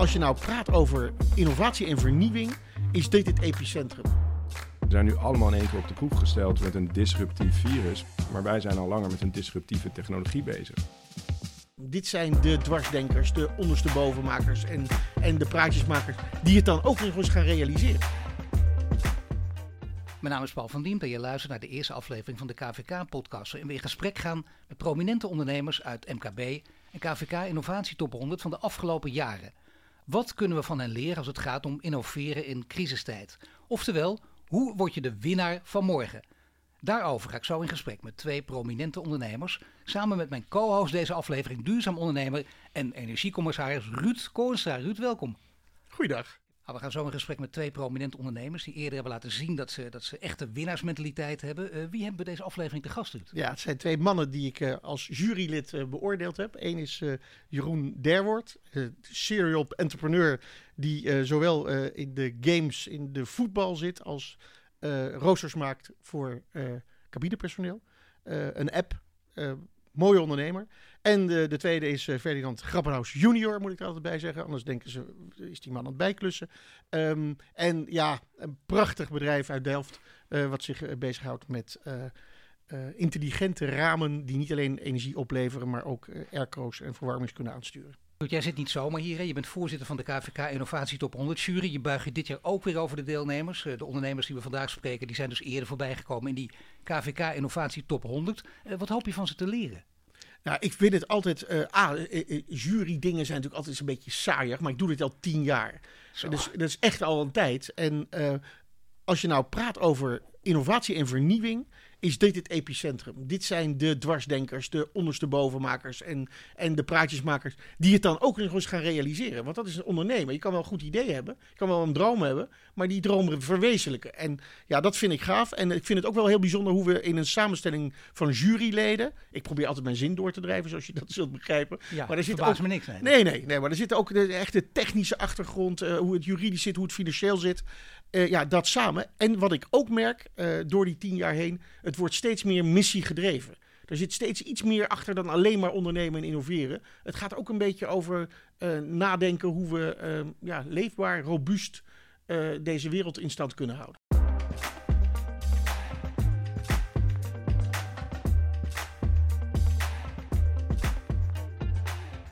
Als je nou praat over innovatie en vernieuwing, is dit het epicentrum. We zijn nu allemaal in één keer op de proef gesteld met een disruptief virus. Maar wij zijn al langer met een disruptieve technologie bezig. Dit zijn de dwarsdenkers, de onderstebovenmakers en, en de praatjesmakers die het dan ook nog eens gaan realiseren. Mijn naam is Paul van Diemt en je luistert naar de eerste aflevering van de KVK-podcast. Waarin we in gesprek gaan met prominente ondernemers uit MKB en KVK Innovatie Top 100 van de afgelopen jaren. Wat kunnen we van hen leren als het gaat om innoveren in crisistijd? Oftewel, hoe word je de winnaar van morgen? Daarover ga ik zo in gesprek met twee prominente ondernemers. Samen met mijn co-host deze aflevering, duurzaam ondernemer en energiecommissaris Ruud Koornstra. Ruud, welkom. Goeiedag. Nou, we gaan zo in gesprek met twee prominente ondernemers die eerder hebben laten zien dat ze, dat ze echte winnaarsmentaliteit hebben. Uh, wie hebben we deze aflevering te gast? Ja, het zijn twee mannen die ik uh, als jurylid uh, beoordeeld heb. Eén is Jeroen Derwoord, serial entrepreneur die zowel in de games, in de voetbal zit als roosters maakt voor cabinepersoneel. een app, mooie ondernemer. En de, de tweede is uh, Ferdinand Grapperhaus junior, moet ik er altijd bij zeggen. Anders denken ze, is die man aan het bijklussen. Um, en ja, een prachtig bedrijf uit Delft, uh, wat zich uh, bezighoudt met intelligente ramen die niet alleen energie opleveren, maar ook airco's en verwarmings kunnen aansturen. Jij zit niet zomaar hier. Hè? Je bent voorzitter van de KVK Innovatie Top 100 jury. Je buigt je dit jaar ook weer over de deelnemers. De ondernemers die we vandaag spreken, die zijn dus eerder voorbij gekomen in die KVK Innovatie Top 100. Wat hoop je van ze te leren? Nou, ik vind het altijd. Uh, ah, jury-dingen zijn natuurlijk altijd een beetje saaiig, maar ik doe dit al tien jaar. Dus dat is echt al een tijd. En uh, als je nou praat over innovatie en vernieuwing, is dit het epicentrum. Dit zijn de dwarsdenkers, de onderstebovenmakers en, en de praatjesmakers die het dan ook nog eens gaan realiseren. Want dat is een ondernemer. Je kan wel een goed idee hebben, je kan wel een droom hebben, maar die droom verwezenlijken. En ja, dat vind ik gaaf. En ik vind het ook wel heel bijzonder hoe we in een samenstelling van juryleden, ik probeer altijd mijn zin door te drijven, zoals je dat zult begrijpen. Ja, maar er zit ook me niks. Nee, nee, nee, nee, maar er zit ook de echte technische achtergrond, uh, hoe het juridisch zit, hoe het financieel zit. Uh, ja, dat samen. En wat ik ook merk uh, door die tien jaar heen, het wordt steeds meer missiegedreven. Er zit steeds iets meer achter dan alleen maar ondernemen en innoveren. Het gaat ook een beetje over uh, nadenken hoe we ja, leefbaar, robuust deze wereld in stand kunnen houden.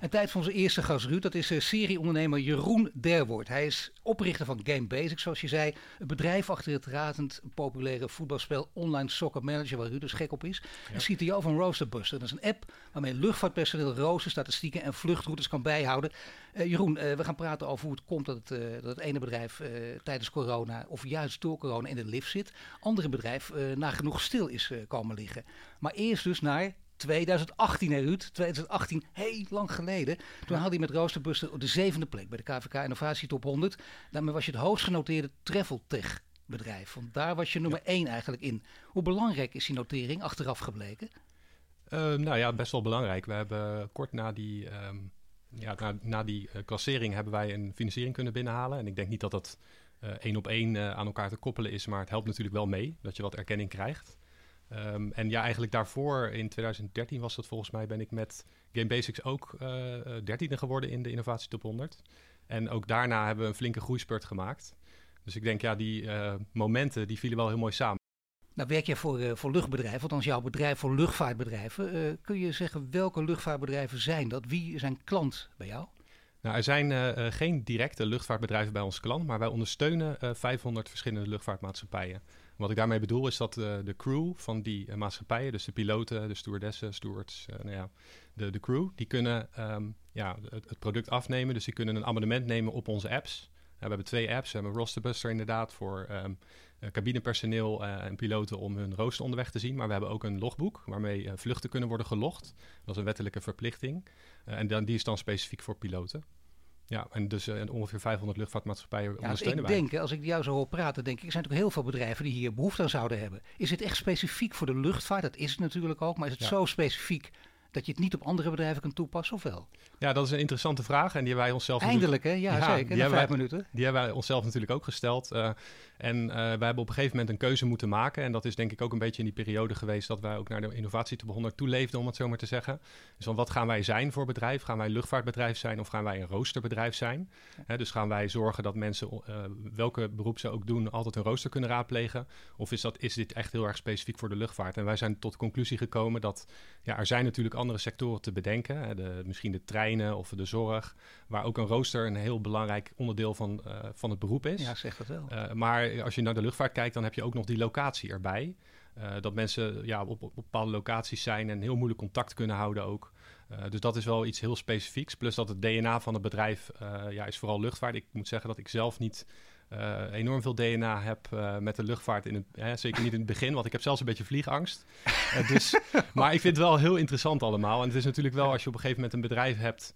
En tijd van onze eerste gast Ruud, dat is uh, serieondernemer Jeroen Derwoord. Hij is oprichter van Game Basics, zoals je zei. Het bedrijf achter het razend populaire voetbalspel Online Soccer Manager, waar Ruud dus gek op is. Ja. En CTO van Roasterbuster. Dat is een app waarmee luchtvaartpersoneel roosters, statistieken en vluchtroutes kan bijhouden. Uh, Jeroen, uh, we gaan praten over hoe het komt dat het, dat het ene bedrijf tijdens corona, of juist door corona, in de lift zit. Andere bedrijf nagenoeg stil is komen liggen. Maar eerst dus naar 2018, hè Ruud? 2018, heel lang geleden. Toen haalde hij met Roosterbuster de zevende plek bij de KVK Innovatie Top 100. Daarmee was je het hoogst genoteerde travel tech bedrijf. Want daar was je nummer 1 eigenlijk in. Hoe belangrijk is die notering achteraf gebleken? Uh, nou ja, best wel belangrijk. We hebben kort na die, um, ja, na, na die uh, klassering hebben wij een financiering kunnen binnenhalen. En ik denk niet dat dat uh, één op één aan elkaar te koppelen is, maar het helpt natuurlijk wel mee dat je wat erkenning krijgt. Um, en ja, eigenlijk daarvoor, in 2013 was dat volgens mij, ben ik met Game Basics ook dertiende uh, geworden in de Innovatie Top 100. En ook daarna hebben we een flinke groeispurt gemaakt. Dus ik denk, ja, die uh, momenten die vielen wel heel mooi samen. Nou werk jij voor, uh, voor luchtbedrijven, althans jouw bedrijf voor luchtvaartbedrijven. kun je zeggen welke luchtvaartbedrijven zijn dat? Wie zijn klant bij jou? Nou, er zijn uh, geen directe luchtvaartbedrijven bij ons klant, maar wij ondersteunen uh, 500 verschillende luchtvaartmaatschappijen. Wat ik daarmee bedoel is dat uh, de crew van die maatschappijen, dus de piloten, de stewardessen, stewards, nou ja, de, de crew, die kunnen um, ja, het, product afnemen. Dus die kunnen een abonnement nemen op onze apps. we hebben twee apps. We hebben Rosterbuster inderdaad voor um, cabinepersoneel en piloten om hun rooster onderweg te zien. Maar we hebben ook een logboek waarmee vluchten kunnen worden gelogd. Dat is een wettelijke verplichting. en dan, die is dan specifiek voor piloten. Ja, en dus uh, ongeveer 500 luchtvaartmaatschappijen ja, ondersteunen ik denk, als ik jou zo hoor praten, denk ik, er zijn natuurlijk heel veel bedrijven die hier behoefte aan zouden hebben. Is het echt specifiek voor de luchtvaart? Dat is het natuurlijk ook, maar is het zo specifiek dat je het niet op andere bedrijven kunt toepassen, of wel? Ja, dat is een interessante vraag en die hebben wij onszelf... Eindelijk, hè? Ja, Ja, zeker. die vijf wij- minuten. Die hebben wij onszelf natuurlijk ook gesteld. eh, en eh, wij hebben op een gegeven moment een keuze moeten maken. En dat is denk ik ook een beetje in die periode geweest dat wij ook naar de innovatie toe 100 toeleefden, om het zo maar te zeggen. Dus van wat gaan wij zijn voor bedrijf? Gaan wij een luchtvaartbedrijf zijn of gaan wij een roosterbedrijf zijn? Hè, dus gaan wij zorgen dat mensen, eh, welke beroep ze ook doen, altijd een rooster kunnen raadplegen? Of is, dat, is dit echt heel erg specifiek voor de luchtvaart? En wij zijn tot de conclusie gekomen dat ja, er zijn natuurlijk andere sectoren te bedenken. De, misschien de treinen of de zorg, waar ook een rooster een heel belangrijk onderdeel van, eh, van het beroep is. Ja, zeg dat wel. Uh, maar als je naar de luchtvaart kijkt, dan heb je ook nog die locatie erbij. Uh, dat mensen ja, op, op, bepaalde locaties zijn en heel moeilijk contact kunnen houden ook. Dus dat is wel iets heel specifieks. Plus dat het DNA van het bedrijf ja, is vooral luchtvaart. Ik moet zeggen dat ik zelf niet uh, enorm veel DNA heb uh, met de luchtvaart. In het, hè, zeker niet in het begin, want ik heb zelfs een beetje vliegangst. Uh, dus, maar ik vind het wel heel interessant allemaal. En het is natuurlijk wel als je op een gegeven moment een bedrijf hebt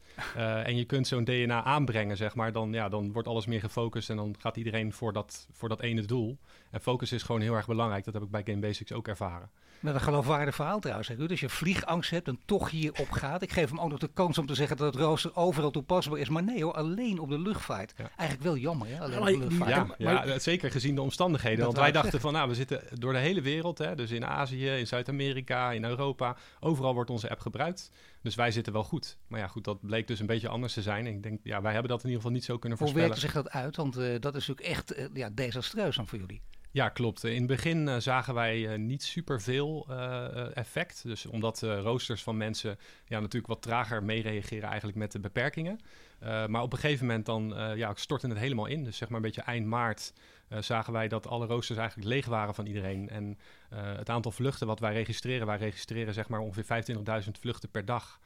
en je kunt zo'n DNA aanbrengen, zeg maar, dan, ja, dan wordt alles meer gefocust en dan gaat iedereen voor dat, voor dat ene doel. En focus is gewoon heel erg belangrijk. Dat heb ik bij Game Basics ook ervaren. Met een geloofwaardig verhaal trouwens. Hè, Ruud. Als je vliegangst hebt en toch hierop gaat. Ik geef hem ook nog de kans om te zeggen dat het rooster overal toepasbaar is. Maar nee hoor, alleen op de luchtvaart. Ja. Eigenlijk wel jammer hè, alleen Ja, op de die- Ja, maar- ja, zeker gezien de omstandigheden. Dat Want wij dachten van, nou, we zitten door de hele wereld. Hè, dus in Azië, in Zuid-Amerika, in Europa. Overal wordt onze app gebruikt. Dus wij zitten wel goed. Maar ja, goed, dat bleek dus een beetje anders te zijn. En ik denk, ja, wij hebben dat in ieder geval niet zo kunnen Hoe voorspellen. werkte zich dat uit? Want eh, dat is natuurlijk echt eh, ja, desastreus dan voor jullie. Ja, klopt. In het begin eh, zagen wij eh, niet superveel eh, effect. Dus omdat roosters van mensen ja, natuurlijk wat trager meereageren eigenlijk met de beperkingen. Maar op een gegeven moment dan ja, stortte het helemaal in. Dus zeg maar een beetje eind maart zagen wij dat alle roosters eigenlijk leeg waren van iedereen. En het aantal vluchten wat wij registreren, wij registreren zeg maar ongeveer 25.000 vluchten per dag.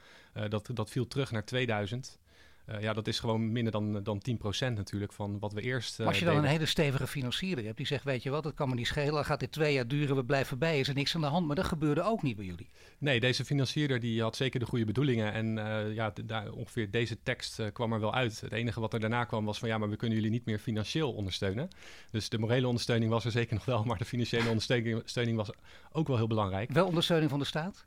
Dat, dat viel terug naar 2000. Eh, ja, dat is gewoon minder dan, dan 10% natuurlijk van wat we eerst eh, Maar als je dan deden. een hele stevige financierder hebt die zegt, weet je wat, dat kan me niet schelen. Gaat dit twee jaar duren, we blijven bij, is er niks aan de hand. Maar dat gebeurde ook niet bij jullie. Nee, deze financierder die had zeker de goede bedoelingen. En eh, ja, daar, ongeveer deze tekst eh, kwam er wel uit. Het enige wat er daarna kwam was van ja, maar we kunnen jullie niet meer financieel ondersteunen. Dus de morele ondersteuning was er zeker nog wel, maar de financiële ondersteuning steuning was ook wel heel belangrijk. Wel ondersteuning van de staat?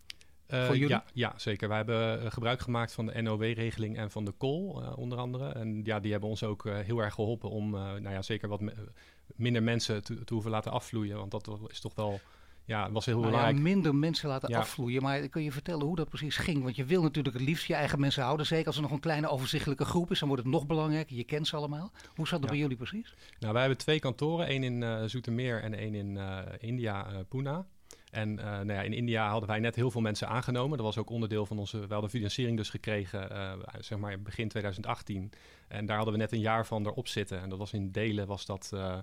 Eh, Voor jullie? Ja, ja, zeker. Wij hebben eh, gebruik gemaakt van de NOW-regeling en van de COL eh, onder andere. En ja, die hebben ons ook heel erg geholpen om nou ja, zeker wat me- minder mensen te, te hoeven laten afvloeien. Want dat is toch wel, ja, was heel Nou ja, belangrijk. minder mensen laten Ja. afvloeien. Maar kun je vertellen hoe dat precies ging? Want je wil natuurlijk het liefst je eigen mensen houden. Zeker als er nog een kleine overzichtelijke groep is, dan wordt het nog belangrijker. Je kent ze allemaal. Hoe zat dat Ja. bij jullie precies? Nou, wij hebben twee kantoren. één in Zoetermeer en één in India, Pune. En eh, nou ja, in India hadden wij net heel veel mensen aangenomen. Dat was ook onderdeel van onze... We hadden financiering dus gekregen, eh, zeg maar begin 2018. En daar hadden we net een jaar van erop zitten. En dat was in delen, was dat, eh,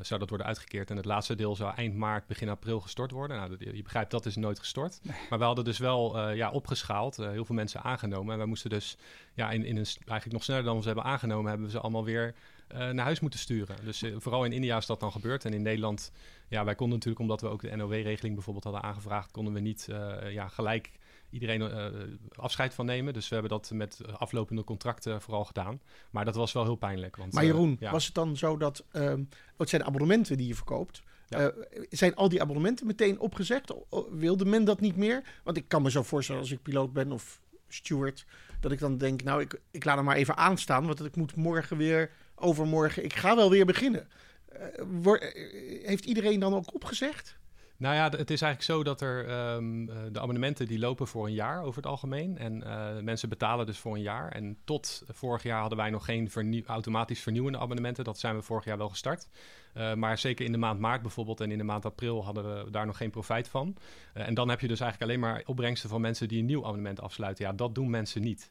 zou dat worden uitgekeerd. En het laatste deel zou eind maart, begin april gestort worden. Nou, je begrijpt, dat is nooit gestort. Maar we hadden dus wel ja, opgeschaald, heel veel mensen aangenomen. En wij moesten dus ja, in, in een, eigenlijk nog sneller dan we ze hebben aangenomen... hebben we ze allemaal weer naar huis moeten sturen. Dus eh, vooral in India is dat dan gebeurd. En in Nederland, ja, wij konden natuurlijk, omdat we ook de NOW-regeling bijvoorbeeld hadden aangevraagd, konden we niet eh, ja, gelijk iedereen eh, afscheid van nemen. Dus we hebben dat met aflopende contracten vooral gedaan. Maar dat was wel heel pijnlijk. Want, Maar eh, Jeroen, ja. was het dan zo dat... ehm het zijn abonnementen die je verkoopt. Ja. Eh, zijn al die abonnementen meteen opgezegd? Wilde men dat niet meer? Want ik kan me zo voorstellen als ik piloot ben of steward... dat ik dan denk, nou, ik, ik laat hem maar even aanstaan... want ik moet morgen weer, overmorgen... ik ga wel weer beginnen. Eh, eh, heeft iedereen dan ook opgezegd? Nou ja, het is eigenlijk zo dat er ehm, eh, de abonnementen die lopen voor een jaar over het algemeen. En mensen betalen dus voor een jaar. En tot vorig jaar hadden wij nog geen automatisch vernieuwende abonnementen. Dat zijn we vorig jaar wel gestart. Maar zeker in de maand maart bijvoorbeeld en in de maand april hadden we daar nog geen profijt van. En dan heb je dus eigenlijk alleen maar opbrengsten van mensen die een nieuw abonnement afsluiten. Ja, dat doen mensen niet.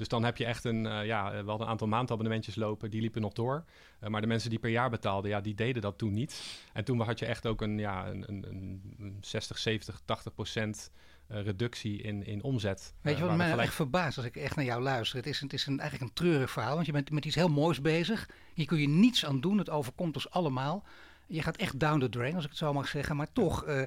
Dus dan heb je echt een, eh, ja, we hadden een aantal maandabonnementjes lopen, die liepen nog door. Eh, maar de mensen die per jaar betaalden, ja, die deden dat toen niet. En toen had je echt ook een, ja, een, een, een- een 60, 70, 80 procent eh, reductie in, in omzet. Weet Eh, je wat mij gelijk- echt verbaast als ik echt naar jou luister? Het is, het is een, eigenlijk een treurig verhaal, want je bent met iets heel moois bezig. Hier kun je niets aan doen, het overkomt ons allemaal. Je gaat echt down the drain, als ik het zo mag zeggen. Maar toch, eh,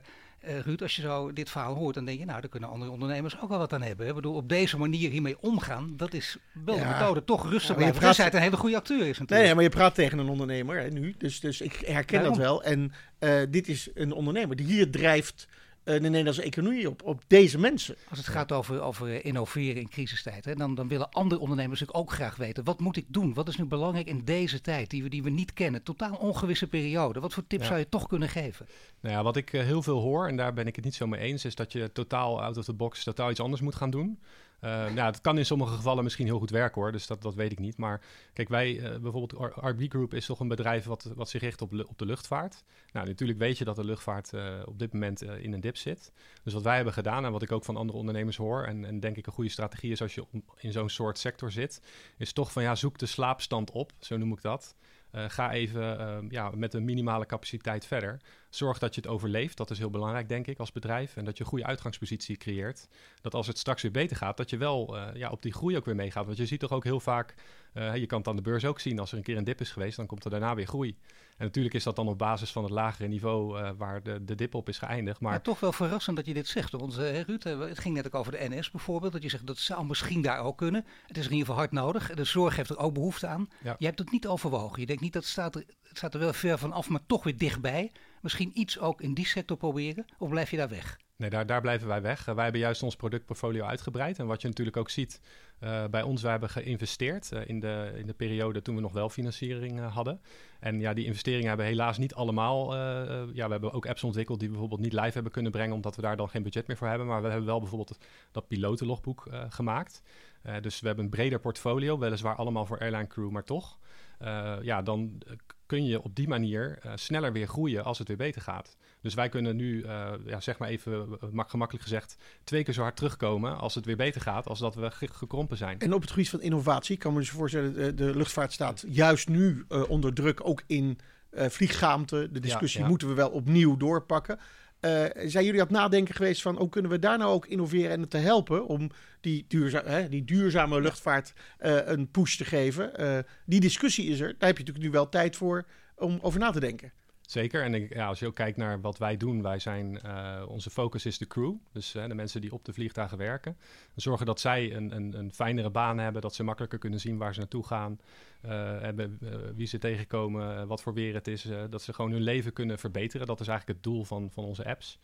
Ruud, als je zo dit verhaal hoort, dan denk je, nou, daar kunnen andere ondernemers ook wel wat aan hebben. Ik bedoel, op deze manier hiermee omgaan, dat is wel de Ja. methode. Toch rustig Ja, blijven. praat- een hele goede acteur is natuurlijk. Nee, maar je praat tegen een ondernemer hè, nu. Dus, dus ik herken Daarom. dat wel. En eh, dit is een ondernemer die hier drijft de Nederlandse economie op, op deze mensen. Als het gaat over, over innoveren in crisistijd, hè, dan, dan willen andere ondernemers natuurlijk ook graag weten: wat moet ik doen? Wat is nu belangrijk in deze tijd die we, die we niet kennen? Totaal ongewisse periode. Wat voor tips zou je toch kunnen geven? Nou ja, wat ik heel veel hoor, en daar ben ik het niet zo mee eens, is dat je totaal out of the box totaal iets anders moet gaan doen. Uh, nou, het kan in sommige gevallen misschien heel goed werken hoor, dus dat, dat weet ik niet. Maar kijk, wij, uh, bijvoorbeeld RB Group is toch een bedrijf wat, wat zich richt op, op de luchtvaart. Nou, natuurlijk weet je dat de luchtvaart uh, op dit moment in een dip zit. Dus wat wij hebben gedaan en wat ik ook van andere ondernemers hoor, en, en denk ik een goede strategie is als je in zo'n soort sector zit, is toch van ja, zoek de slaapstand op, zo noem ik dat. Ga even ja, met een minimale capaciteit verder. Zorg dat je het overleeft. Dat is heel belangrijk, denk ik, als bedrijf. En dat je een goede uitgangspositie creëert. Dat als het straks weer beter gaat, dat je wel uh, ja, op die groei ook weer meegaat. Want je ziet toch ook heel vaak, je kan het aan de beurs ook zien, als er een keer een dip is geweest, dan komt er daarna weer groei. En natuurlijk is dat dan op basis van het lagere niveau waar de, de dip op is geëindigd. Maar... maar toch wel verrassend dat je dit zegt. Want Ruud, het ging net ook over de NS bijvoorbeeld. Dat je zegt, dat zou misschien daar ook kunnen. Het is in ieder geval hard nodig. De zorg heeft er ook behoefte aan. Ja. Je hebt het niet overwogen. Je denkt niet dat staat er, het staat er wel ver van af, maar toch weer dichtbij. Misschien iets ook in die sector proberen, of blijf je daar weg? Nee, daar, daar blijven wij weg. Uh, wij hebben juist ons productportfolio uitgebreid. En wat je natuurlijk ook ziet uh, bij ons, wij hebben geïnvesteerd uh, in, de, in de periode toen we nog wel financiering hadden. En ja, die investeringen hebben helaas niet allemaal... ja, we hebben ook apps ontwikkeld die we bijvoorbeeld niet live hebben kunnen brengen... omdat we daar dan geen budget meer voor hebben. Maar we hebben wel bijvoorbeeld dat pilotenlogboek gemaakt. dus we hebben een breder portfolio, weliswaar allemaal voor airline crew, maar toch... Ja, dan kun je op die manier sneller weer groeien als het weer beter gaat. Dus wij kunnen nu, uh, ja, zeg maar even gemakkelijk gezegd, twee keer zo hard terugkomen als het weer beter gaat, als dat we ge gekrompen zijn. En op het gebied van innovatie kan me dus voorstellen, de, de luchtvaart staat juist nu onder druk, ook in vlieggaamte. De discussie ja, ja. moeten we wel opnieuw doorpakken. Uh, zijn jullie aan het nadenken geweest van hoe kunnen we daar nou ook innoveren en het te helpen om die, duurza hè, die duurzame luchtvaart uh, een push te geven? Uh, die discussie is er. Daar heb je natuurlijk nu wel tijd voor om over na te denken. Zeker. En ik, ja, als je ook kijkt naar wat wij doen, wij zijn, uh, onze focus is de crew. Dus uh, de mensen die op de vliegtuigen werken. Zorgen dat zij een, een, een, fijnere baan hebben, dat ze makkelijker kunnen zien waar ze naartoe gaan. Uh, hebben, wie ze tegenkomen, wat voor weer het is. dat ze gewoon hun leven kunnen verbeteren. Dat is eigenlijk het doel van, van onze apps.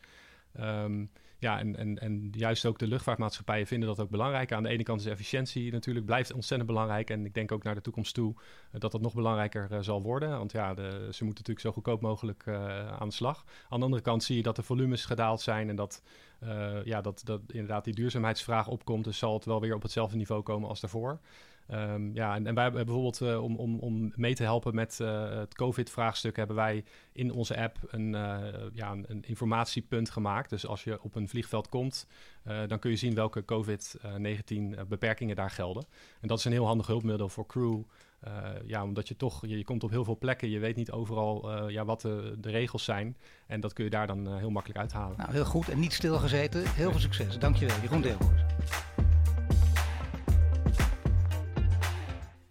Um, ja, en, en, en juist ook de luchtvaartmaatschappijen vinden dat ook belangrijk. Aan de ene kant is efficiëntie natuurlijk blijft ontzettend belangrijk. En ik denk ook naar de toekomst toe uh, dat dat nog belangrijker uh, zal worden. Want ja, ze moeten natuurlijk zo goedkoop mogelijk uh, aan de slag. Aan de andere kant zie je dat de volumes gedaald zijn en dat, ja, dat, dat inderdaad die duurzaamheidsvraag opkomt. Dus zal het wel weer op hetzelfde niveau komen als daarvoor. Um, ja, en, wij hebben bijvoorbeeld uh, om, om, om mee te helpen met uh, het COVID-vraagstuk, hebben wij in onze app een, uh, ja, een, informatiepunt gemaakt. Dus als je op een vliegveld komt, dan kun je zien welke COVID-19 beperkingen daar gelden. En dat is een heel handig hulpmiddel voor crew. ja, omdat je toch, je, je, komt op heel veel plekken, je weet niet overal ja, wat de, regels zijn. En dat kun je daar dan heel makkelijk uithalen. Nou, heel goed en niet stilgezeten. Heel veel succes. Dankjewel, Jeroen Deelwoord.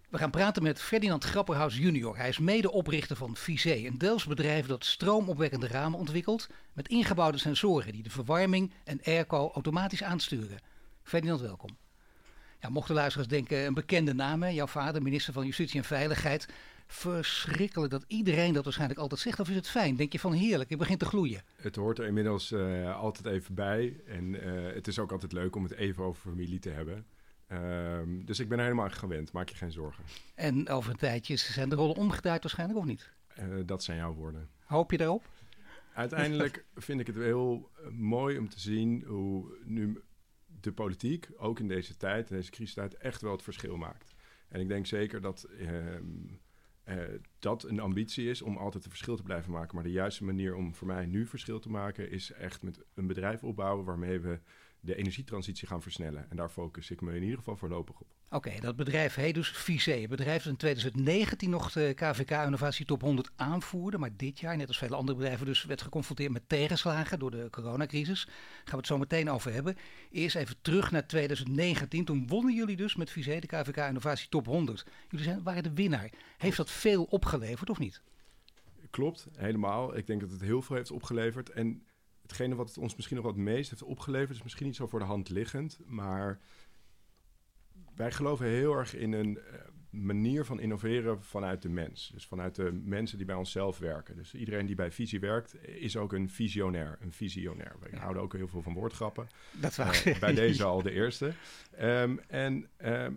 We gaan praten met Ferdinand Grapperhaus junior. Hij is medeoprichter van Visé, een Delfts bedrijf dat stroomopwekkende ramen ontwikkelt met ingebouwde sensoren die de verwarming en airco automatisch aansturen. Ferdinand, welkom. Ja, mochten luisteraars denken, een bekende naam, jouw vader, minister van Justitie en Veiligheid. Verschrikkelijk dat iedereen dat waarschijnlijk altijd zegt, of is het fijn? Denk je van heerlijk, ik begin te gloeien. Het hoort er inmiddels uh, altijd even bij en uh, het is ook altijd leuk om het even over familie te hebben. Um, dus ik ben er helemaal gewend, maak je geen zorgen. En over een tijdje zijn de rollen omgedraaid waarschijnlijk, of niet? Uh, dat zijn jouw woorden. Hoop je daarop? Uiteindelijk vind ik het heel uh, mooi om te zien hoe nu de politiek, ook in deze tijd, in deze crisistijd, echt wel het verschil maakt. En ik denk zeker dat um, uh, dat een ambitie is om altijd een verschil te blijven maken. Maar de juiste manier om voor mij nu verschil te maken is echt met een bedrijf opbouwen waarmee we de energietransitie gaan versnellen. En daar focus ik me in ieder geval voorlopig op. Oké, okay, dat bedrijf heet dus Visé. Het bedrijf dat in 2019 nog de KVK Innovatie Top 100 aanvoerde. Maar dit jaar, net als vele andere bedrijven, dus werd geconfronteerd met tegenslagen door de coronacrisis. Daar gaan we het zo meteen over hebben. Eerst even terug naar 2019. Toen wonnen jullie dus met Visé de KVK Innovatie Top 100. Jullie zijn, waren de winnaar. Heeft dat veel opgeleverd of niet? Klopt, helemaal. Ik denk dat het heel veel heeft opgeleverd. En hetgene wat het ons misschien nog wat meest heeft opgeleverd, is misschien niet zo voor de hand liggend. Maar wij geloven heel erg in een uh, manier van innoveren vanuit de mens. Dus vanuit de mensen die bij onszelf werken. Dus iedereen die bij Visie werkt, is ook een visionair. Een visionair. We Ja. houden ook heel veel van woordgrappen. Dat Eh, zeggen. bij deze al de eerste. Ehm, en ehm,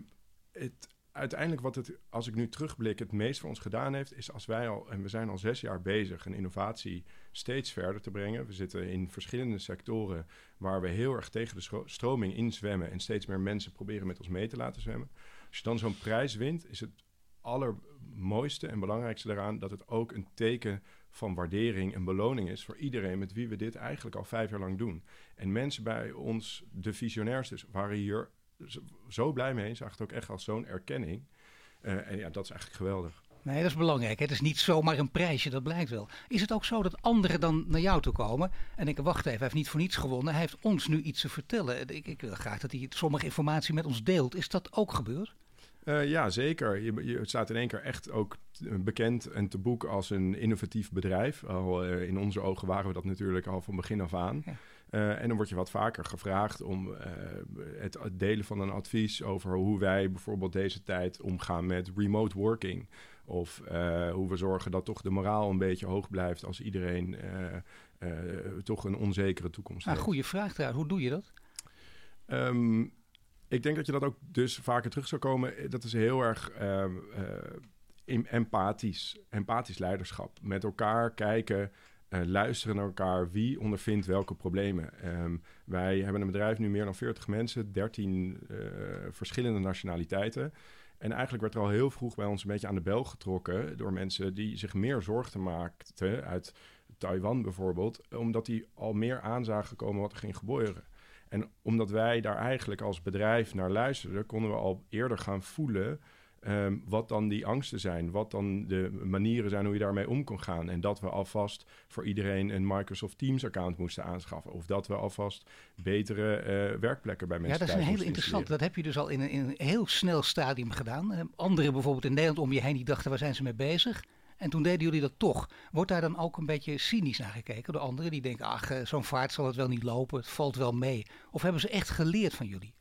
het, uiteindelijk wat het, als ik nu terugblik, het meest voor ons gedaan heeft, is als wij al, en we zijn al zes jaar bezig, een innovatie steeds verder te brengen. We zitten in verschillende sectoren waar we heel erg tegen de stroming inzwemmen en steeds meer mensen proberen met ons mee te laten zwemmen. Als je dan zo'n prijs wint, is het allermooiste en belangrijkste daaraan dat het ook een teken van waardering en beloning is voor iedereen met wie we dit eigenlijk al vijf jaar lang doen. En mensen bij ons, de visionairs dus, waren hier zo, blij mee. Zagen het ook echt als zo'n erkenning. Eh, en ja, dat is eigenlijk geweldig. Nee, dat is belangrijk. Het is niet zomaar een prijsje, dat blijkt wel. Is het ook zo dat anderen dan naar jou toe komen en denken, wacht even, hij heeft niet voor niets gewonnen, hij heeft ons nu iets te vertellen. Ik, ik wil graag dat hij sommige informatie met ons deelt. Is dat ook gebeurd? Eh, ja, zeker. Je, staat in één keer echt ook bekend en te boek als een innovatief bedrijf. Al eh, in onze ogen waren we dat natuurlijk al van begin af aan. Ja. Eh, en dan word je wat vaker gevraagd om eh, het delen van een advies over hoe wij bijvoorbeeld deze tijd omgaan met remote working. Of eh, hoe we zorgen dat toch de moraal een beetje hoog blijft als iedereen toch een onzekere toekomst Nou, heeft. goede vraag trouwens. Hoe doe je dat? Ehm, ik denk dat je dat ook dus vaker terug zou komen. Dat is heel erg ehm, eh, em- empathisch, empathisch leiderschap. Met elkaar kijken, eh, luisteren naar elkaar. Wie ondervindt welke problemen? Ehm, wij hebben een bedrijf nu meer dan 40 mensen, 13 eh, verschillende nationaliteiten. En eigenlijk werd er al heel vroeg bij ons een beetje aan de bel getrokken door mensen die zich meer zorgen maakten uit Taiwan bijvoorbeeld, omdat die al meer aan zagen komen wat er ging gebeuren. En omdat wij daar eigenlijk als bedrijf naar luisterden, konden we al eerder gaan voelen ehm, wat dan die angsten zijn, wat dan de manieren zijn hoe je daarmee om kon gaan. En dat we alvast voor iedereen een Microsoft Teams account moesten aanschaffen. Of dat we alvast betere eh, werkplekken bij Ja, mensen dat is een moesten interessant. Dat heb je dus al in een, in een heel snel stadium gedaan. Eh, Anderen bijvoorbeeld in Nederland om je heen, die dachten, waar zijn ze mee bezig? En toen deden jullie dat toch. Wordt daar dan ook een beetje cynisch naar gekeken door anderen? Die denken, ach, eh, zo'n vaart zal het wel niet lopen, het valt wel mee. Of hebben ze echt geleerd van jullie?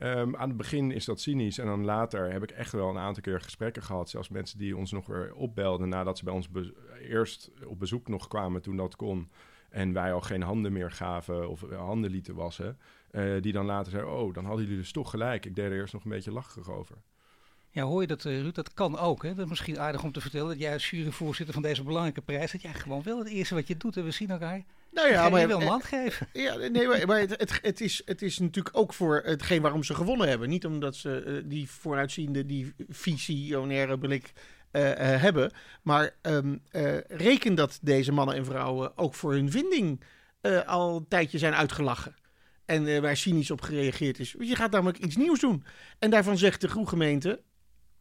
Ehm, aan het begin is dat cynisch. En dan later heb ik echt wel een aantal keer gesprekken gehad. Zelfs mensen die ons nog weer opbelden nadat ze bij ons eerst op bezoek nog kwamen toen dat kon. En wij al geen handen meer gaven of eh, handen lieten wassen. eh, die dan later zeiden, oh, dan hadden jullie dus toch gelijk. Ik deed er eerst nog een beetje lachig over. Ja, hoor je dat, eh, Ruud? Dat kan ook. Hè? Dat is misschien aardig om te vertellen dat jij als juryvoorzitter van deze belangrijke prijs, dat jij gewoon wel het eerste wat je doet en we zien elkaar. Nou Ja, ja, je maar, wil een eh, hand geven. Ja, nee, maar, maar het, het, het, is, het is natuurlijk ook voor hetgeen waarom ze gewonnen hebben. Niet omdat ze eh, die vooruitziende, die visionaire blik eh, eh, hebben. Maar ehm, eh, reken dat deze mannen en vrouwen ook voor hun vinding eh, al een tijdje zijn uitgelachen. En eh, waar cynisch op gereageerd is. Je gaat namelijk iets nieuws doen. En daarvan zegt de groegemeente...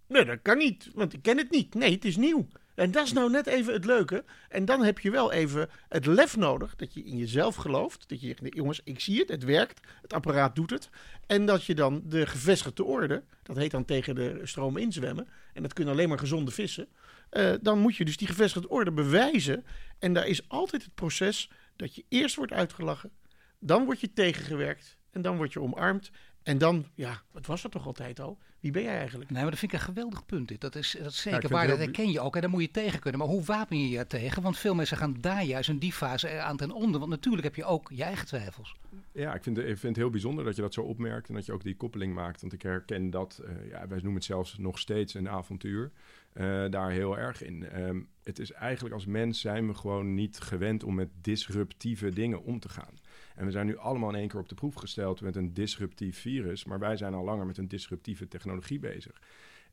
Nee, dat kan niet, want ik ken het niet. Nee, het is nieuw. En dat is nou net even het leuke. En dan heb je wel even het lef nodig dat je in jezelf gelooft. Dat je zegt, jongens, ik zie het, het werkt, het apparaat doet het. En dat je dan de gevestigde orde, dat heet dan tegen de stroom inzwemmen. En dat kunnen alleen maar gezonde vissen. eh, dan moet je dus die gevestigde orde bewijzen. En daar is altijd het proces dat je eerst wordt uitgelachen. Dan word je tegengewerkt. En dan word je omarmd. En dan, ja, wat was dat toch altijd al? Wie ben jij eigenlijk? Nee, maar dat vind ik een geweldig punt. Dit. Dat is, dat is zeker waar, dat herken je ook. En daar moet je tegen kunnen. Maar hoe wapen je je tegen? Want veel mensen gaan daar juist in die fase aan ten onder. Want natuurlijk heb je ook je eigen twijfels. Ja, ik vind, ik vind het heel bijzonder dat je dat zo opmerkt en dat je ook die koppeling maakt. Want ik herken dat, eh, ja, wij noemen het zelfs nog steeds een avontuur, eh, daar heel erg in. Ehm, het is eigenlijk als mens zijn we gewoon niet gewend om met disruptieve dingen om te gaan. En we zijn nu allemaal in één keer op de proef gesteld met een disruptief virus, maar wij zijn al langer met een disruptieve technologie bezig.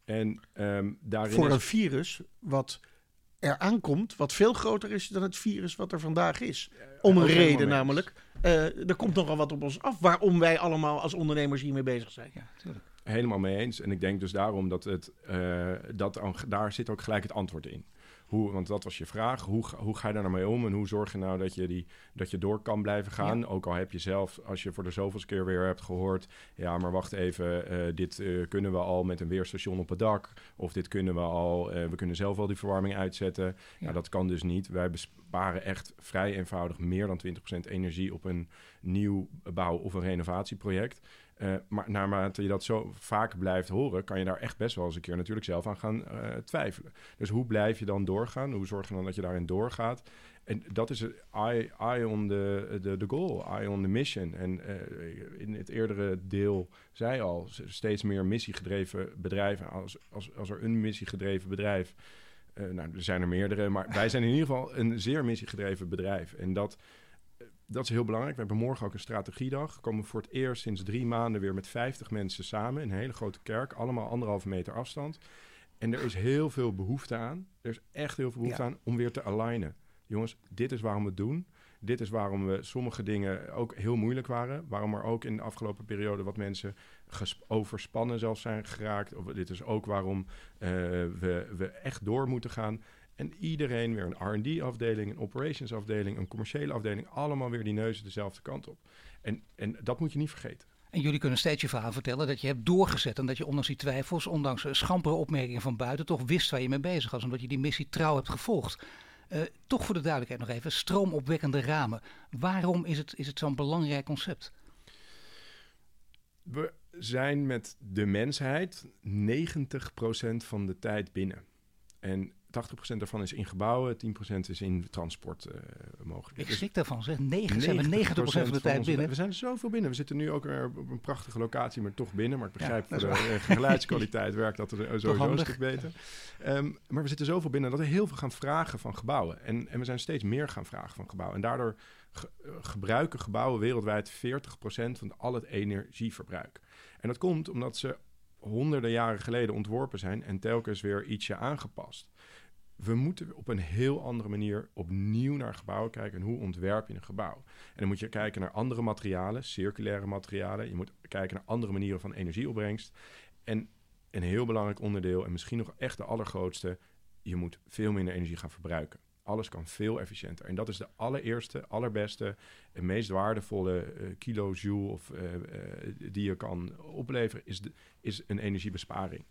En ehm, daarin Voor is- een virus wat er aankomt, wat veel groter is dan het virus wat er vandaag is. Om een reden namelijk. Eh, er komt nogal wat op ons af waarom wij allemaal als ondernemers hiermee bezig zijn. Ja, natuurlijk. Helemaal mee eens. En ik denk dus daarom dat het, eh, dat daar zit ook gelijk het antwoord in. Hoe, want dat was je vraag. Hoe, ga- hoe ga je daar nou mee om? En hoe zorg je nou dat je, die, dat je door kan blijven gaan? Ook al heb je zelf, als je voor de zoveelste keer weer hebt gehoord... ja, maar wacht even, eh, dit eh, kunnen we al met een weerstation op het dak. Of dit kunnen we al, eh, we kunnen zelf al die verwarming uitzetten. Ja. Ja. dat kan dus niet. Wij besparen echt vrij eenvoudig meer dan 20% energie... op een nieuw bouw- of een renovatieproject. Uh, maar naarmate je dat zo vaak blijft horen, kan je daar echt best wel eens een keer natuurlijk zelf aan gaan uh, twijfelen. Dus hoe blijf je dan doorgaan? Hoe zorg je dan dat je daarin doorgaat? En dat is eye, eye on the, the, goal, eye on the mission. En uh, in het eerdere deel zei al, steeds meer missiegedreven bedrijven. Als, als, als er een missiegedreven bedrijf, uh, nou, er zijn er meerdere, maar wij zijn in ieder geval een zeer missiegedreven bedrijf. En dat, dat is heel belangrijk. We hebben morgen ook een strategiedag. We komen voor het eerst sinds drie maanden weer met 50 mensen samen in een hele grote kerk, allemaal anderhalve meter afstand. En er is heel veel behoefte aan. Er is echt heel veel behoefte ja. aan om weer te alignen jongens, dit is waarom we het doen. Dit is waarom we sommige dingen ook heel moeilijk waren. Waarom er ook in de afgelopen periode wat mensen overspannen zelfs zijn geraakt. Of dit is ook waarom uh, we, we echt door moeten gaan. En iedereen weer een R&D-afdeling, een operations-afdeling, een commerciële afdeling. Allemaal weer die neuzen dezelfde kant op. En, en dat moet je niet vergeten. En jullie kunnen steeds je verhaal vertellen dat je hebt doorgezet. En dat je ondanks die twijfels, ondanks schampere opmerkingen van buiten, toch wist waar je mee bezig was. Omdat je die missie trouw hebt gevolgd. Uh, toch voor de duidelijkheid nog even, stroomopwekkende ramen. Waarom is het, is het zo'n belangrijk concept? We zijn met de mensheid 90% van de tijd binnen. En 80% daarvan is in gebouwen, 10% is in transport uh, mogelijk. Ik schrik daarvan, zeg. 9, zijn we 90%, 90 van de tijd binnen. We zijn zoveel binnen. We zitten nu ook op een prachtige locatie, maar toch binnen. Maar ik begrijp ja, voor de uh, geluidskwaliteit werkt dat er sowieso een stuk beter. Um, maar we zitten zoveel binnen dat we heel veel gaan vragen van gebouwen. En, en we zijn steeds meer gaan vragen van gebouwen. En daardoor ge gebruiken gebouwen wereldwijd 40% van al het energieverbruik. En dat komt omdat ze honderden jaren geleden ontworpen zijn en telkens weer ietsje aangepast we moeten op een heel andere manier opnieuw naar gebouwen kijken. En hoe ontwerp je een gebouw? En dan moet je kijken naar andere materialen, circulaire materialen. Je moet kijken naar andere manieren van energieopbrengst. En een heel belangrijk onderdeel, en misschien nog echt de allergrootste, je moet veel minder energie gaan verbruiken. Alles kan veel efficiënter. En dat is de allereerste, allerbeste en meest waardevolle uh, kilojoule of, uh, uh, die je kan opleveren, is, de, is een energiebesparing.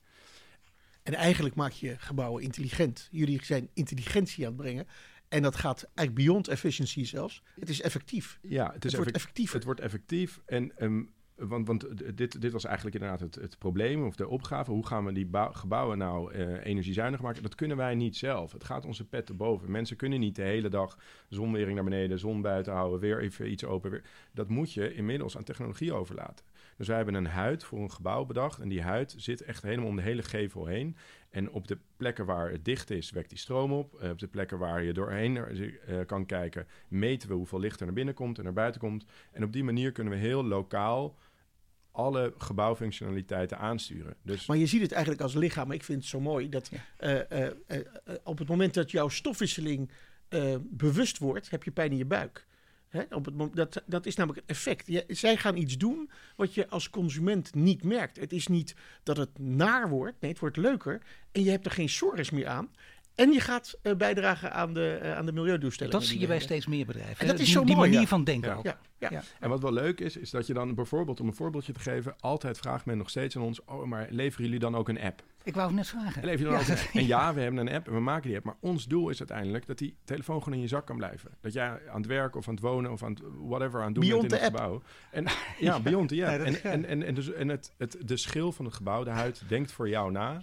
En eigenlijk maak je gebouwen intelligent. Jullie zijn intelligentie aan het brengen. En dat gaat eigenlijk beyond efficiency zelfs. Het is effectief. Ja, het, is het wordt effectief. Het wordt effectief. En um, want, want dit, dit was eigenlijk inderdaad het, het probleem of de opgave. Hoe gaan we die gebouwen nou uh, energiezuinig maken? Dat kunnen wij niet zelf. Het gaat onze pet te boven. Mensen kunnen niet de hele dag zonwering naar beneden, zon buiten houden, weer even iets open. Weer. Dat moet je inmiddels aan technologie overlaten. Dus wij hebben een huid voor een gebouw bedacht. En die huid zit echt helemaal om de hele gevel heen. En op de plekken waar het dicht is, wekt die stroom op. Uh, op de plekken waar je doorheen uh, kan kijken, meten we hoeveel licht er naar binnen komt en naar buiten komt. En op die manier kunnen we heel lokaal alle gebouwfunctionaliteiten aansturen. Dus... Maar je ziet het eigenlijk als lichaam. Ik vind het zo mooi dat uh, uh, uh, op het moment dat jouw stofwisseling bewust wordt, heb je pijn in je buik. Hè? Op het moment, dat, dat is namelijk het effect. Je, zij gaan iets doen wat je als consument niet merkt. Het is niet dat het naar wordt, nee, het wordt leuker. En je hebt er geen sores meer aan. En je gaat uh, bijdragen aan de, uh, aan de milieudoelstellingen. Dat zie je bij steeds meer bedrijven. En dat is die, zo die mooi, manier ja. van denken ja. ook. Ja, ja. Ja. En wat wel leuk is, is dat je dan bijvoorbeeld, om een voorbeeldje te geven, altijd vraagt men nog steeds aan ons, oh, maar leveren jullie dan ook een app? Ik wou het net vragen. Lever je dan ook een app? En ja, we hebben een app en we maken die app, maar ons doel is uiteindelijk dat die telefoon gewoon in je zak kan blijven. Dat jij aan het werk of aan het wonen of aan het whatever aan het doen Beyond bent in het app. gebouw. En ja, beyond. Ja, en en, en, en, dus, en het, het, de schil van het gebouw, de huid, denkt voor jou na.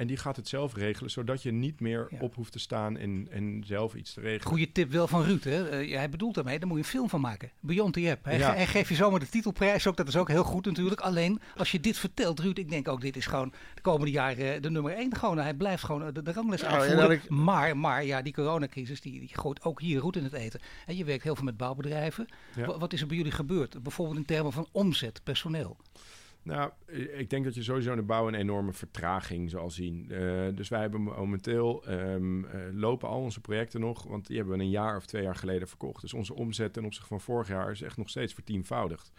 En die gaat het zelf regelen, zodat je niet meer Ja. op hoeft te staan en, en zelf iets te regelen. Goeie tip wel van Ruud. Hè? Eh, hij bedoelt daarmee, daar moet je een film van maken. Beyond the App. Hij, Ja. hij geeft je zomaar de titelprijs ook. Dat is ook heel goed natuurlijk. Alleen, als je dit vertelt, Ruud, ik denk ook, dit is gewoon de komende jaren de nummer één. Gewoon, hij blijft gewoon eh, de, de ranglijst Nou, uitvoeren. ik- Maar, maar ja, die coronacrisis, die, die gooit ook hier roet in het eten. En je werkt heel veel met bouwbedrijven. Ja. Wa- Wat is er bij jullie gebeurd? Bijvoorbeeld in termen van omzet, personeel. Nou, ik denk dat je sowieso in de bouw een enorme vertraging zal zien. Eh, dus wij hebben momenteel ehm, eh, lopen al onze projecten nog, want die hebben we een jaar of twee jaar geleden verkocht. Dus onze omzet ten opzichte van vorig jaar is echt nog steeds vertienvoudigd.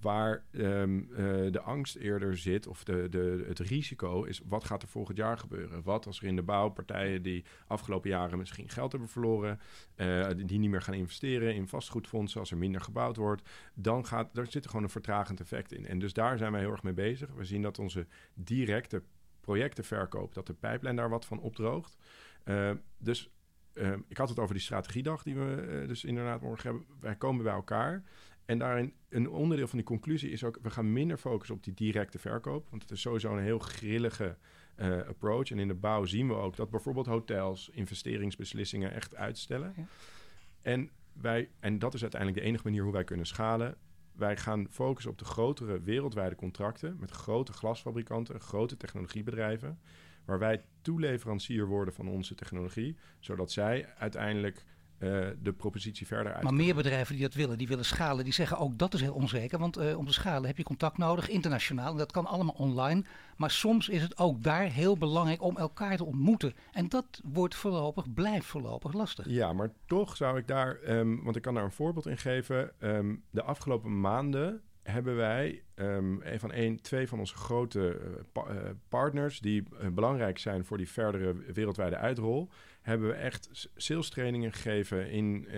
Waar ehm, eh, de angst eerder zit, of de, de, het risico, is wat gaat er volgend jaar gebeuren? Wat als er in de bouw partijen die afgelopen jaren misschien geld hebben verloren, eh, die, niet meer gaan investeren in vastgoedfondsen als er minder gebouwd wordt, dan gaat, daar zit er gewoon een vertragend effect in. En dus daar zijn wij heel erg mee bezig. We zien dat onze directe projectenverkoop, dat de pijplijn daar wat van opdroogt. Eh, dus eh, ik had het over die strategiedag die we dus inderdaad morgen hebben. Wij komen bij elkaar En daarin, een onderdeel van die conclusie is ook, we gaan minder focussen op die directe verkoop. Want het is sowieso een heel grillige uh, approach. En in de bouw zien we ook dat bijvoorbeeld hotels investeringsbeslissingen echt uitstellen. Ja. En, wij, en dat is uiteindelijk de enige manier hoe wij kunnen schalen. Wij gaan focussen op de grotere wereldwijde contracten met grote glasfabrikanten, grote technologiebedrijven, waar wij toeleverancier worden van onze technologie, zodat zij uiteindelijk uh, de propositie verder uit. Maar meer bedrijven die dat willen, die willen schalen, die zeggen ook dat is heel onzeker. Want uh, om te schalen heb je contact nodig, internationaal. En dat kan allemaal online. Maar soms is het ook daar heel belangrijk om elkaar te ontmoeten. En dat wordt voorlopig, blijft voorlopig lastig. Ja, maar toch zou ik daar, um, want ik kan daar een voorbeeld in geven. Um, de afgelopen maanden hebben wij um, een van een, twee van onze grote pa uh, partners die belangrijk zijn voor die verdere wereldwijde uitrol, hebben we echt sales trainingen gegeven in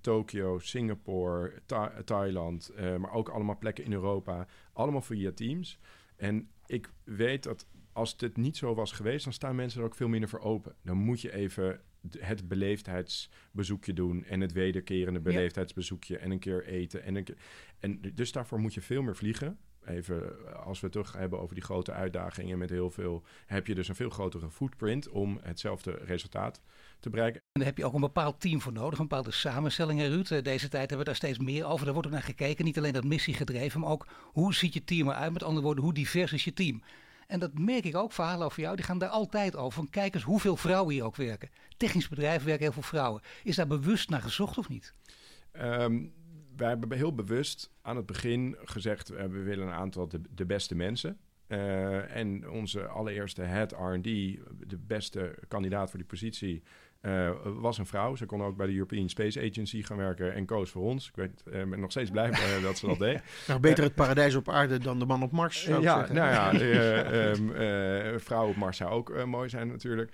Tokio, Singapore, Tha Thailand, maar ook allemaal plekken in Europa, allemaal via Teams. En ik weet dat als het niet zo was geweest, dan staan mensen er ook veel minder voor open. Dan moet je even het beleefdheidsbezoekje doen en het wederkerende beleefdheidsbezoekje en een keer eten. En, een keer, en dus daarvoor moet je veel meer vliegen. Even als we het terug hebben over die grote uitdagingen met heel veel, heb je dus een veel grotere footprint om hetzelfde resultaat te bereiken. En daar heb je ook een bepaald team voor nodig, een bepaalde samenstelling, Ruud. Eh, deze tijd hebben we daar steeds meer over. Daar wordt ook naar gekeken. Niet alleen dat missie gedreven, maar ook hoe ziet je team eruit? Met andere woorden, hoe divers is je team? En dat merk ik ook, verhalen over jou, die gaan daar altijd over. Van kijk eens hoeveel vrouwen hier ook werken. Technisch bedrijf werken heel veel vrouwen. Is daar bewust naar gezocht of niet? Um, wij hebben heel bewust aan het begin gezegd... we willen een aantal de, beste mensen. Uh, en onze allereerste head R&D, de beste kandidaat voor die positie... Uh, was een vrouw. Ze kon ook bij de European Space Agency gaan werken en koos voor ons. Ik weet, uh, ben nog steeds blij uh, dat ze dat deed. nou, beter het paradijs op aarde dan de man op Mars. Zou ja, zeggen. nou ja, um, vrouw op Mars zou ook mooi zijn natuurlijk.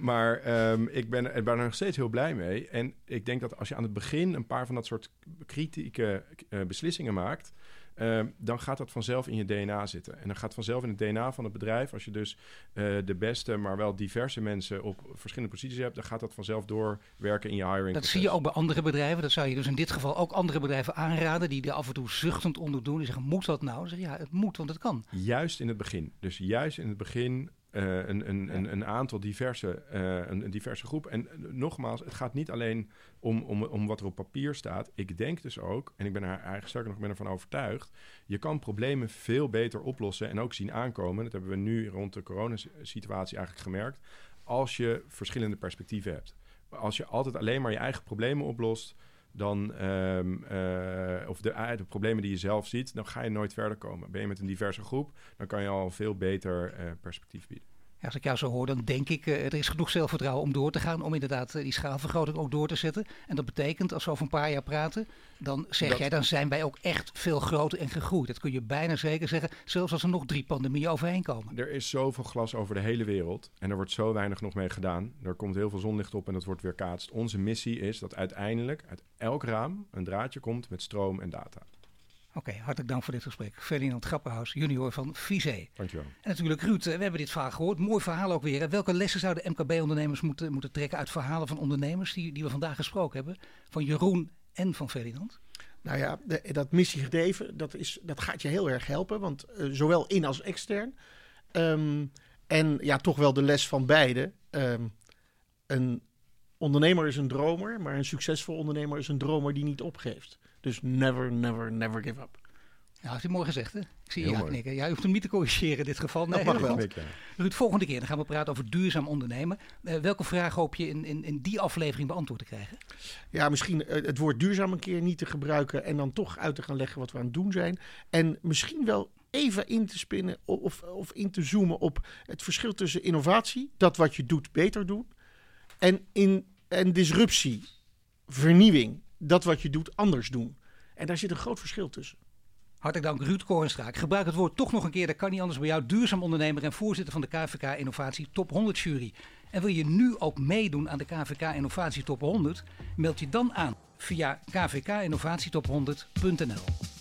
maar um, ik ben, ben er nog steeds heel blij mee. En ik denk dat als je aan het begin een paar van dat soort kritieke beslissingen maakt... Uh, dan gaat dat vanzelf in je DNA zitten. En dan gaat vanzelf in het DNA van het bedrijf. Als je dus uh, de beste, maar wel diverse mensen op verschillende posities hebt, dan gaat dat vanzelf doorwerken in je hiring. Dat proces. zie je ook bij andere bedrijven. Dat zou je dus in dit geval ook andere bedrijven aanraden die er af en toe zuchtend onder doen. Die zeggen: Moet dat nou? Dan zeg je, ja, het moet, want het kan. Juist in het begin. Dus juist in het begin uh, een, een, een, een, aantal diverse, uh, een, een, diverse groep. En uh, nogmaals, het gaat niet alleen om, om, om wat er op papier staat. Ik denk dus ook, en ik ben er eigenlijk sterker nog ben ervan overtuigd, je kan problemen veel beter oplossen en ook zien aankomen. Dat hebben we nu rond de coronasituatie eigenlijk gemerkt. Als je verschillende perspectieven hebt. Als je altijd alleen maar je eigen problemen oplost, dan, um, uh, of de, de, problemen die je zelf ziet, dan ga je nooit verder komen. Ben je met een diverse groep, dan kan je al veel beter uh, perspectief bieden. Als ik jou zo hoor, dan denk ik, uh, er is genoeg zelfvertrouwen om door te gaan, om inderdaad die schaalvergroting ook door te zetten. En dat betekent, als we over een paar jaar praten, dan zeg dat... jij, dan zijn wij ook echt veel groter en gegroeid. Dat kun je bijna zeker zeggen, zelfs als er nog drie pandemieën overheen komen. Er is zoveel glas over de hele wereld en er wordt zo weinig nog mee gedaan. Er komt heel veel zonlicht op en dat wordt weer kaatst. Onze missie is dat uiteindelijk uit elk raam een draadje komt met stroom en data. Oké, okay, hartelijk dank voor dit gesprek. Ferdinand Grappenhaus, junior van Visé. Dankjewel. En natuurlijk Ruud, we hebben dit vaak gehoord. Mooi verhaal ook weer. Welke lessen zouden MKB-ondernemers moeten, moeten trekken uit verhalen van ondernemers die, die we vandaag gesproken hebben? Van Jeroen en van Ferdinand? Nou ja, de, dat missiegedreven, dat, is, dat gaat je heel erg helpen. Want uh, zowel in als extern. Um, en ja, toch wel de les van beide. Um, een ondernemer is een dromer, maar een succesvol ondernemer is een dromer die niet opgeeft. Dus never, never, never give up. Ja, heeft hij mooi gezegd, hè? Ik zie je ja knikken. Jij hoeft hem niet te corrigeren in dit geval. Nee, dat mag wel. Ruud, volgende keer dan gaan we praten over duurzaam ondernemen. Uh, welke vraag hoop je in, in, in die aflevering beantwoord te krijgen? Ja, misschien uh, het woord duurzaam een keer niet te gebruiken... en dan toch uit te gaan leggen wat we aan het doen zijn. En misschien wel even in te spinnen of, of in te zoomen op het verschil tussen innovatie... dat wat je doet beter doen... en, in, en disruptie, vernieuwing dat wat je doet anders doen. En daar zit een groot verschil tussen. Hartelijk dank Ruud Koornstra. Ik gebruik het woord toch nog een keer, dat kan niet anders bij jou. Duurzaam ondernemer en voorzitter van de KVK Innovatie Top 100 Jury. En wil je nu ook meedoen aan de KVK Innovatie Top 100? Meld je dan aan via kvkinnovatietop100.nl.